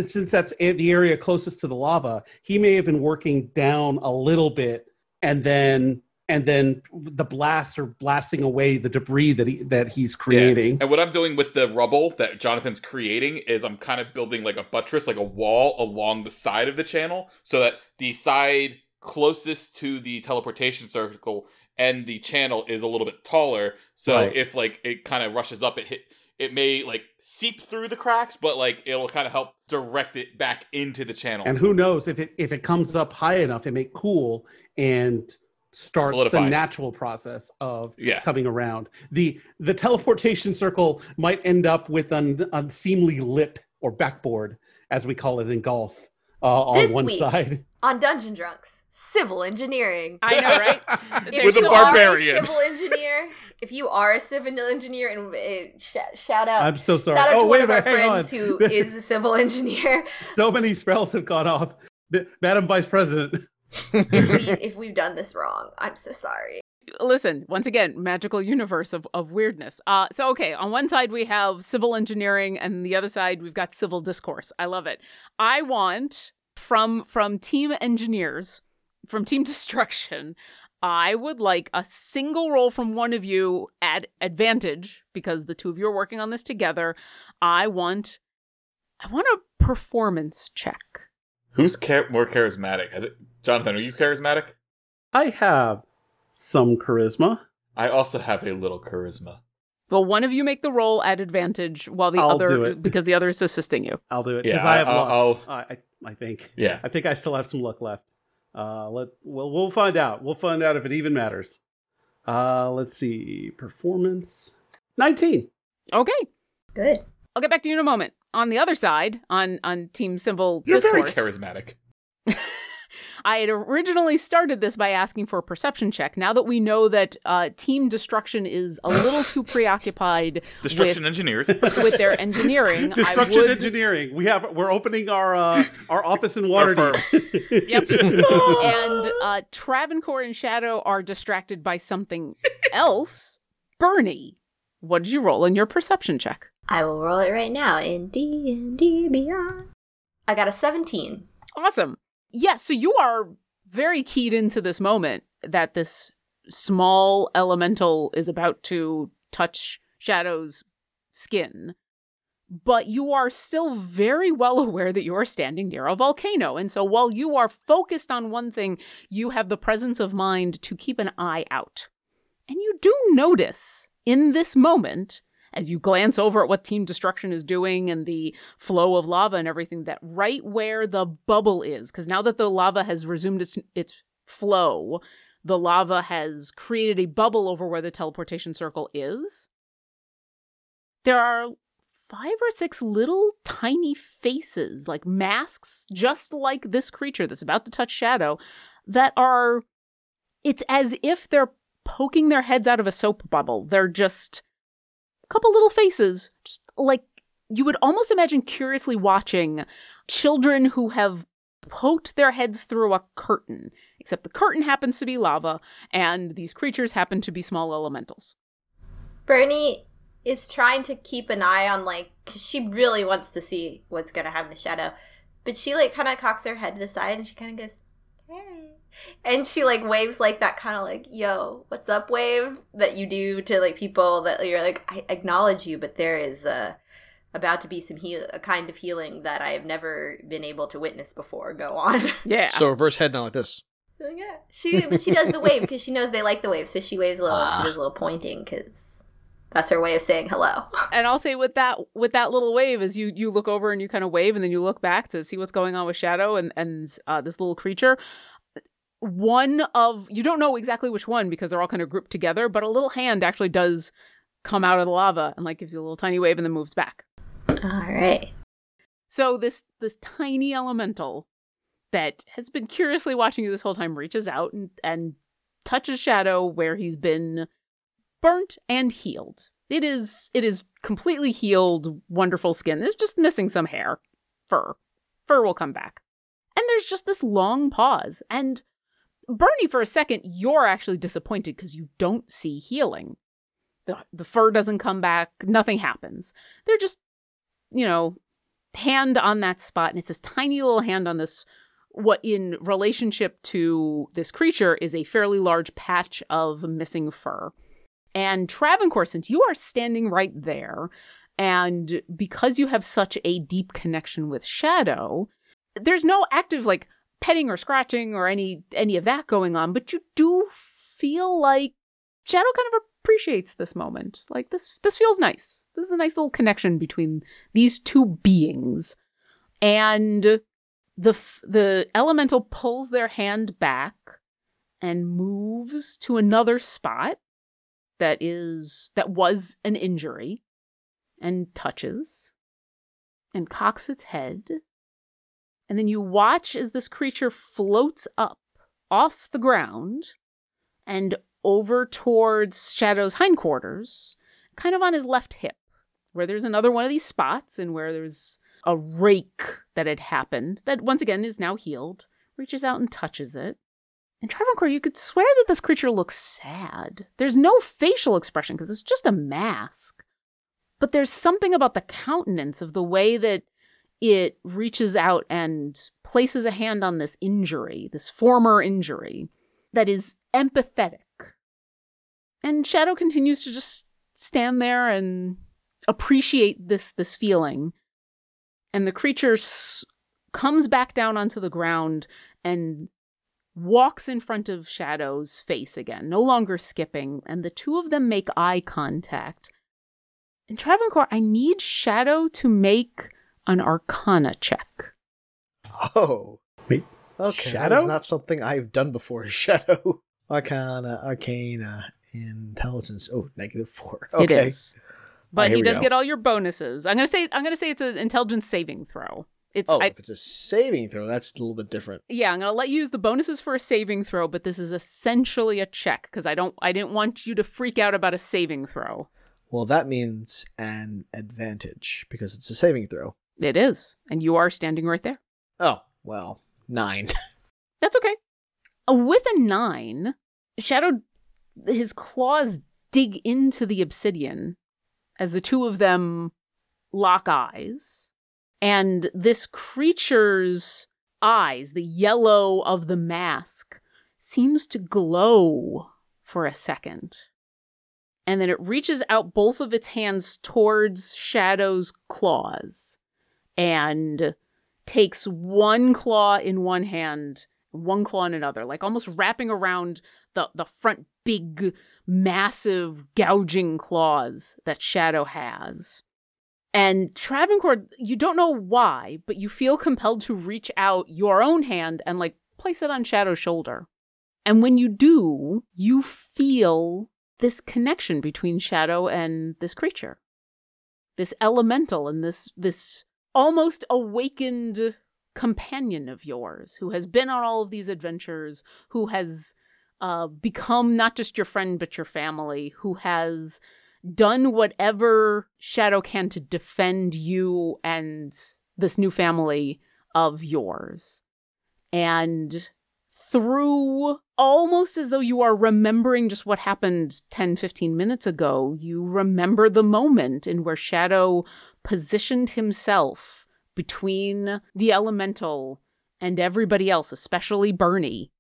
since that's the area closest to the lava he may have been working down a little bit and then and then the blasts are blasting away the debris that he that he's creating. And what I'm doing with the rubble that Jonathan's creating is I'm kind of building like a buttress, like a wall along the side of the channel, so that the side closest to the teleportation circle and the channel is a little bit taller. So Right. if like it kind of rushes up, it hit. It may like seep through the cracks, but like it'll kind of help direct it back into the channel. And who knows if it if it comes up high enough, it may cool and start Solidify. the natural process of Yeah. coming around. The the teleportation circle might end up with an unseemly lip or backboard, as we call it in golf, uh, on This one week. side. On Dungeon Drunks, civil engineering. I know, right? If With a barbarian. Are a civil engineer. if you are a civil engineer, and uh, sh- shout out, I'm so sorry. shout out oh to wait one a of our minute, on. friends who is a civil engineer. so many spells have gone off. B- Madam Vice President. if we if we've done this wrong, I'm so sorry. listen once again magical universe of, of weirdness uh so okay on one side we have civil engineering and the other side we've got civil discourse i love it i want from from team engineers from team destruction i would like a single roll from one of you at advantage because the two of you are working on this together i want i want a performance check Who's char- more charismatic? Jonathan, are you charismatic? I have some charisma. I also have a little charisma. well one of you make the roll at advantage while the I'll other do it. because the other is assisting you I'll do it Yeah, because I have I'll- luck. I'll- I, I I think. Yeah. I think I still have some luck left. Uh, let well, we'll find out. We'll find out if it even matters. Uh, let's see. Performance nineteen. okay Good. I'll get back to you in a moment. On the other side, on on Team Civil You're Discourse, very charismatic. I had originally started this by asking for a perception check. Now that we know that uh, Team Destruction is a little too preoccupied Destruction with, engineers. with their engineering, Destruction I would, engineering. We have we're opening our uh, our office in Waterdeep. Yep. and uh, Travancore and Shadow are distracted by something else. Bernie, what did you roll in your perception check? I will roll it right now in D and D Beyond. I got a 17. Awesome. Yeah, so you are very keyed into this moment that this small elemental is about to touch Shadow's skin. But you are still very well aware that you are standing near a volcano. And so while you are focused on one thing, you have the presence of mind to keep an eye out. And you do notice in this moment, as you glance over at what Team Destruction is doing and the flow of lava and everything, that right where the bubble is, because now that the lava has resumed its, its flow, the lava has created a bubble over where the teleportation circle is. There are five or six little tiny faces, like masks, just like this creature that's about to touch Shadow, that are. It's as if they're poking their heads out of a soap bubble. They're just couple little faces, just like you would almost imagine curiously watching children who have poked their heads through a curtain, except the curtain happens to be lava, and these creatures happen to be small elementals. Bernie is trying to keep an eye on, like, because she really wants to see what's going to happen to Shadow. But she, like, kind of cocks her head to the side and she kind of goes, hey. And she, like, waves, like, that kind of, like, yo, what's up wave that you do to, like, people that you're like, I acknowledge you, but there is, uh, about to be some heal a kind of healing that I have never been able to witness before. Go on. Yeah. So reverse head nod like this. yeah, she but she does the wave because she knows they like the wave, so she waves a little. Ah. She does a little pointing because that's her way of saying hello. and I'll say with that with that little wave is you you look over and you kind of wave and then you look back to see what's going on with Shadow and and uh, this little creature. One of you don't know exactly which one because they're all kind of grouped together, but a little hand actually does come out of the lava and like gives you a little tiny wave and then moves back. All right. So this this tiny elemental that has been curiously watching you this whole time reaches out and, and touches Shadow where he's been burnt and healed. It is it is completely healed, wonderful skin. It's just missing some hair. Fur. Fur will come back. And there's just this long pause. And Bernie, for a second, you're actually disappointed because you don't see healing. The, the fur doesn't come back, nothing happens. They're just, you know, hand on that spot, and it's this tiny little hand on this what in relationship to this creature is a fairly large patch of missing fur. And Travancore, since you are standing right there, and because you have such a deep connection with Shadow, there's no active like petting or scratching or any any of that going on, but you do feel like Shadow kind of appreciates this moment. Like this this feels nice. This is a nice little connection between these two beings. And the the elemental pulls their hand back and moves to another spot that is that was an injury and touches and cocks its head and then you watch as this creature floats up off the ground and over towards Shadow's hindquarters, kind of on his left hip, where there's another one of these spots and where there's a rake that had happened that once again is now healed, reaches out and touches it. And Travancore, you could swear that this creature looks sad. There's no facial expression because it's just a mask. But there's something about the countenance of the way that it reaches out and places a hand on this injury, this former injury, that is empathetic. And Shadow continues to just stand there and appreciate this this feeling. And the creature s- comes back down onto the ground and walks in front of Shadow's face again, no longer skipping, and the two of them make eye contact. And Travancore, I need Shadow to make an Arcana check. Oh. Wait, Okay. Shadow? That's not something I've done before. Shadow. Arcana, Arcana, Intelligence. Oh, negative four. Okay. It is. But oh, here he does go. get all your bonuses. I'm gonna say I'm gonna say it's an intelligence saving throw. It's Oh, I, if it's a saving throw, that's a little bit different. yeah, I'm gonna let you use the bonuses for a saving throw, but this is essentially a check because I don't I didn't want you to freak out about a saving throw. Well, that means an advantage because it's a saving throw. It is, and you are standing right there. Oh, well, nine. That's okay. Uh, With a nine, Shadow, his claws dig into the obsidian as the two of them lock eyes. And this creature's eyes, the yellow of the mask, seems to glow for a second. And then it reaches out both of its hands towards Shadow's claws and takes one claw in one hand, one claw in another, like almost wrapping around the, the front big, massive, gouging claws that Shadow has. And Travancore, you don't know why, but you feel compelled to reach out your own hand and like place it on Shadow's shoulder. And when you do, you feel this connection between Shadow and this creature. This elemental and this this almost awakened companion of yours who has been on all of these adventures, who has uh, become not just your friend but your family, who has done whatever Shadow can to defend you and this new family of yours. And through almost as though you are remembering just what happened 10, 15 minutes ago, you remember the moment in where Shadow positioned himself between the elemental and everybody else, especially Bernie,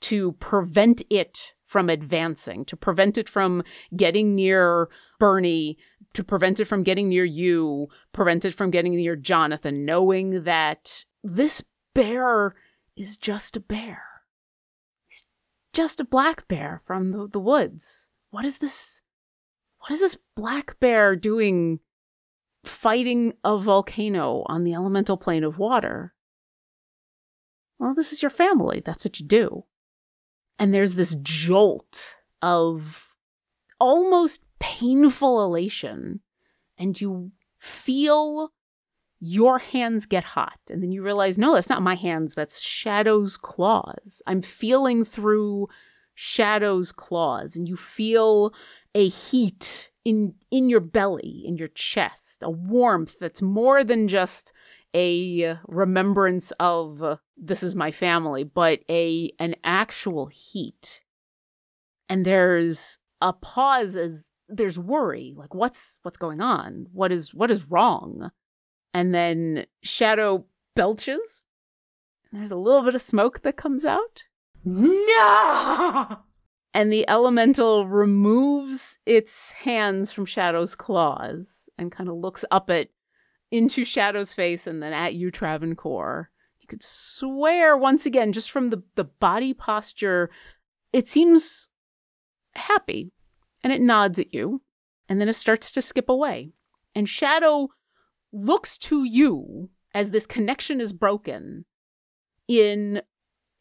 to prevent it from advancing, to prevent it from getting near Bernie, to prevent it from getting near you, prevent it from getting near Jonathan, knowing that this bear is just a bear. He's just a black bear from the, the woods. What is this? What is this black bear doing fighting a volcano on the elemental plane of water? Well, this is your family. That's what you do. And there's this jolt of almost painful elation, and you feel your hands get hot. And then you realize, no, that's not my hands, that's Shadow's claws. I'm feeling through Shadow's claws, and you feel a heat in in your belly, in your chest, a warmth that's more than just a remembrance of uh, this is my family, but a an actual heat. And there's a pause as there's worry, like what's what's going on? What is what is wrong? And then Shadow belches. And there's a little bit of smoke that comes out. No! And the elemental removes its hands from Shadow's claws and kind of looks up at into Shadow's face and then at you, Travancore. You could swear once again, just from the, the body posture, it seems happy. And it nods at you. And then it starts to skip away. And Shadow looks to you as this connection is broken in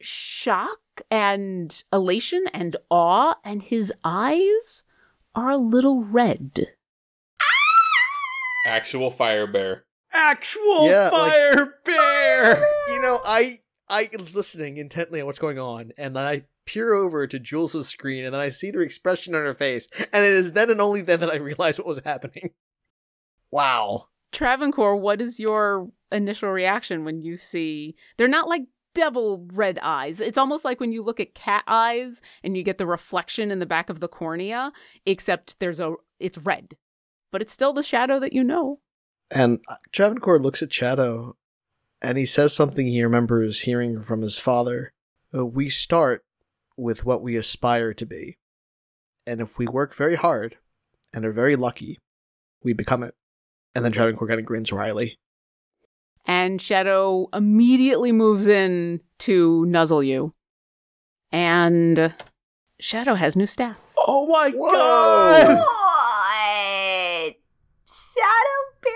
shock and elation and awe, and his eyes are a little red. Actual fire bear. Actual Yeah, like- fire bear. You know, I I was listening intently on what's going on, and then I peer over to Jules' screen, and then I see the expression on her face, and it is then and only then that I realize what was happening. Wow. Travancore, what is your initial reaction when you see they're not like devil red eyes. It's almost like when you look at cat eyes and you get the reflection in the back of the cornea, except there's a it's red. But it's still the shadow that you know. And uh, Travancore looks at Shadow, and he says something he remembers hearing from his father. Uh, we start with what we aspire to be. And if we work very hard and are very lucky, we become it. And then Travancore kind of grins wryly. And Shadow immediately moves in to nuzzle you. And Shadow has new stats. Oh my Whoa! god! What? Shadow Bear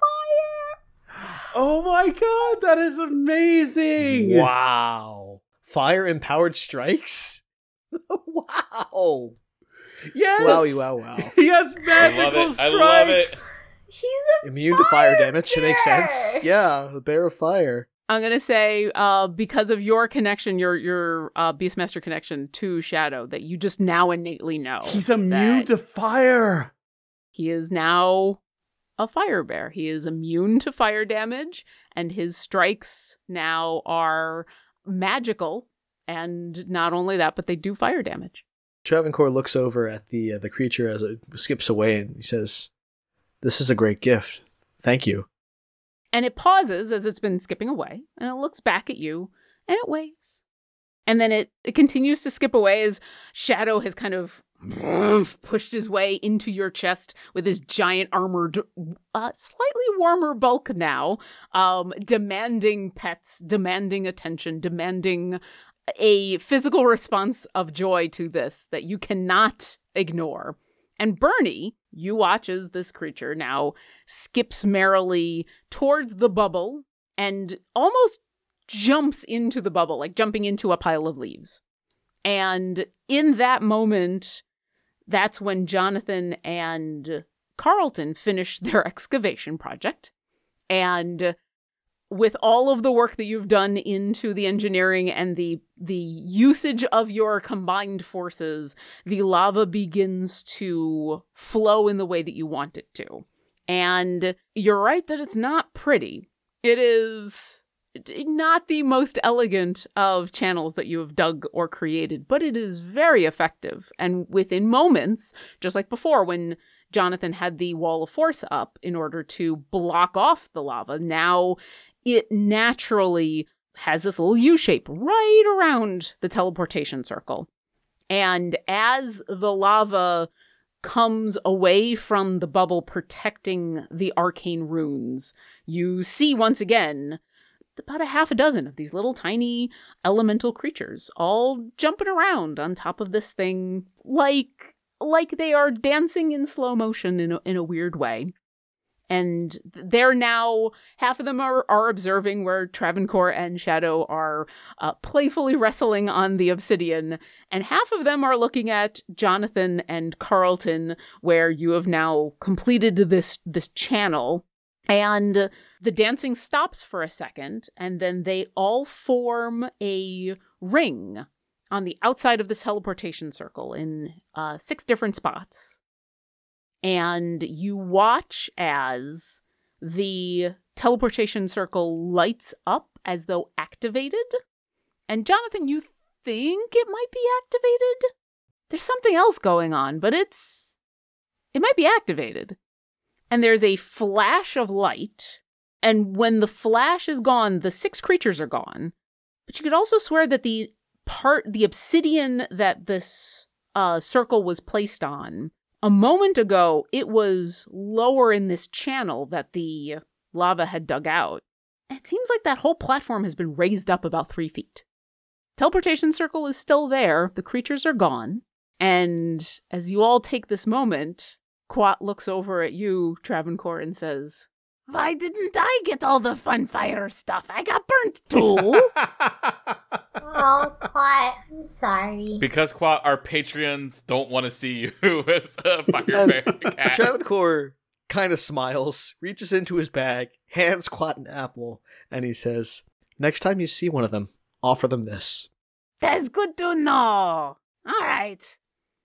Fire? Oh my god, that is amazing! Wow. Fire empowered strikes? wow. Yes! Wowie, wow, wow. He has I magical love it. strikes! I love it. He's a Immune to fire Fire damage. It makes sense. Yeah, the bear of fire. I'm gonna say, uh, because of your connection, your your uh, Beastmaster connection to Shadow, that you just now innately know He's immune to fire. he is now a fire bear. He is immune to fire damage, and his strikes now are magical. And not only that, but they do fire damage. Travancore looks over at the uh, the creature as it skips away, and he says, "This is a great gift. Thank you." And it pauses as it's been skipping away, and it looks back at you, and it waves. And then it, it continues to skip away as Shadow has kind of pushed his way into your chest with his giant armored, uh, slightly warmer bulk now, um, demanding pets, demanding attention, demanding a physical response of joy to this that you cannot ignore. And Bernie, you watch as this creature now skips merrily towards the bubble and almost jumps into the bubble, like jumping into a pile of leaves. And in that moment, that's when Jonathan and Carlton finish their excavation project. And with all of the work that you've done into the engineering and the the usage of your combined forces, the lava begins to flow in the way that you want it to. And you're right that it's not pretty. It is not the most elegant of channels that you have dug or created, but it is very effective. And within moments, just like before when Jonathan had the wall of force up in order to block off the lava, now it naturally has this little U shape right around the teleportation circle. And as the lava comes away from the bubble protecting the arcane runes, you see once again about a half a dozen of these little tiny elemental creatures all jumping around on top of this thing like like they are dancing in slow motion in a, in a weird way and they're now half of them are, are observing where Travancore and Shadow are uh, playfully wrestling on the obsidian, and half of them are looking at Jonathan and Carlton, where you have now completed this this channel, and the dancing stops for a second, and then they all form a ring on the outside of this teleportation circle in uh, six different spots and you watch as the teleportation circle lights up as though activated. And Jonathan, you think it might be activated? There's something else going on, but it's. It might be activated. And there's a flash of light. And when the flash is gone, the six creatures are gone. But you could also swear that the part, the obsidian that this uh, circle was placed on, a moment ago, it was lower in this channel that the lava had dug out. It seems like that whole platform has been raised up about three feet. Teleportation circle is still there, the creatures are gone. And as you all take this moment, Quat looks over at you, Travancore, and says, Why didn't I get all the fun fire stuff? I got burnt too. Oh, Quat, I'm sorry. because Quat, our Patreons don't want to see you as a fire And bear cat. Travancore kind of smiles, reaches into his bag, hands Quat an apple, and he says, "Next time you see one of them, offer them this." That's good to know. All right.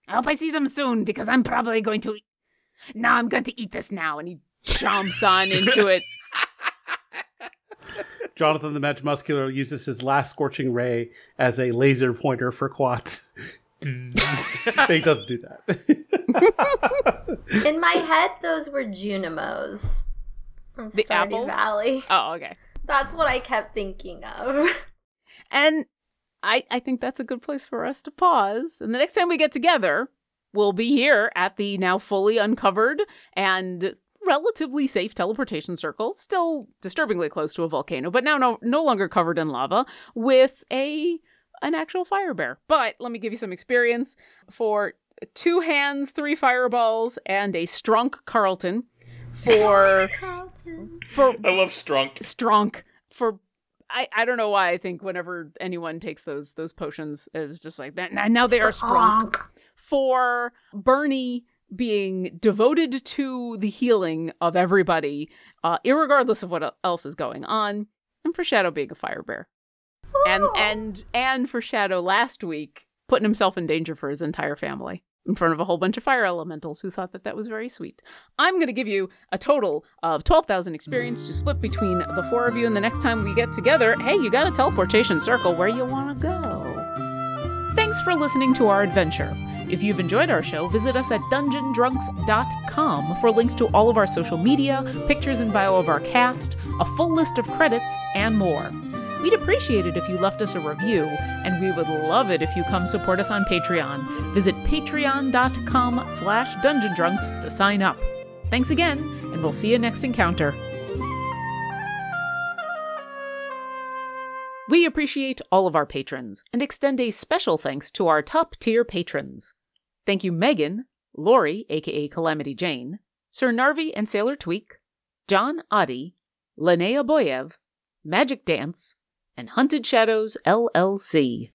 I hope I see them soon because I'm probably going to. Now I'm going to eat this now. And he chomps on into it. Jonathan the Match Muscular uses his last scorching ray as a laser pointer for quads. he doesn't do that. In my head, those were Junimos from The Stardew apples? Valley. Oh, okay. That's what I kept thinking of. And I, I think that's a good place for us to pause. And the next time we get together, we'll be here at the now fully uncovered and relatively safe teleportation circle, still disturbingly close to a volcano, but now no, no longer covered in lava, with a an actual fire bear. But let me give you some experience for two hands, three fireballs, and a strunk Carlton. For for I love Strunk. strunk for I, I don't know why I think whenever anyone takes those those potions is just like that now, now they are strunk for Bernie being devoted to the healing of everybody, uh, irregardless of what else is going on, and for Shadow being a fire bear. And and and for Shadow last week putting himself in danger for his entire family in front of a whole bunch of fire elementals who thought that that was very sweet. I'm going to give you a total of 12,000 experience to split between the four of you, and the next time we get together, hey, you got a teleportation circle where you want to go. Thanks for listening to our adventure. If you've enjoyed our show, visit us at dungeondrunks.com for links to all of our social media, pictures and bio of our cast, a full list of credits, and more. We'd appreciate it if you left us a review, and we would love it if you come support us on Patreon. Visit patreon.com slash dungeondrunks to sign up. Thanks again, and we'll see you next encounter. We appreciate all of our patrons and extend a special thanks to our top tier patrons. Thank you, Megan, Lori, aka Calamity Jane, Sir Narvi and Sailor Tweak, John Adi, Linnea Boyev, Magic Dance, and Hunted Shadows LLC.